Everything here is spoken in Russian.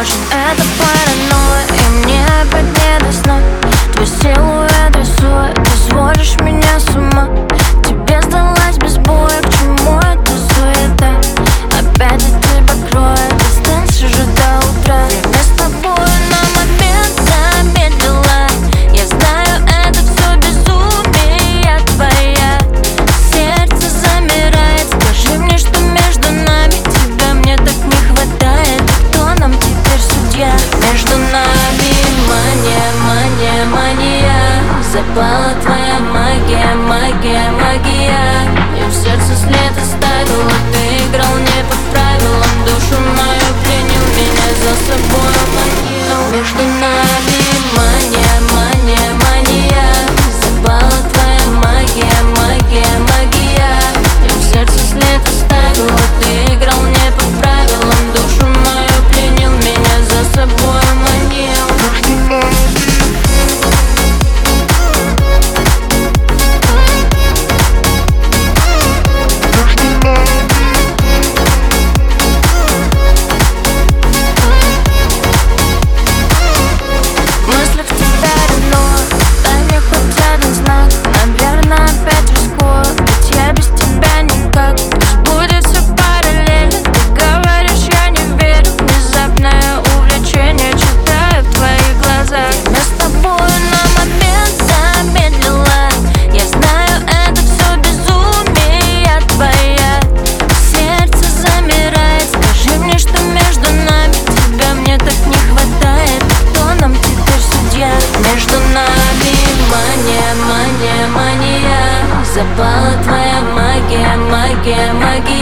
очень Это паранойя, и мне опять не до сна. Твой силуэт между нами Мания, мания, мания. Запала твоя магия, магия, магия.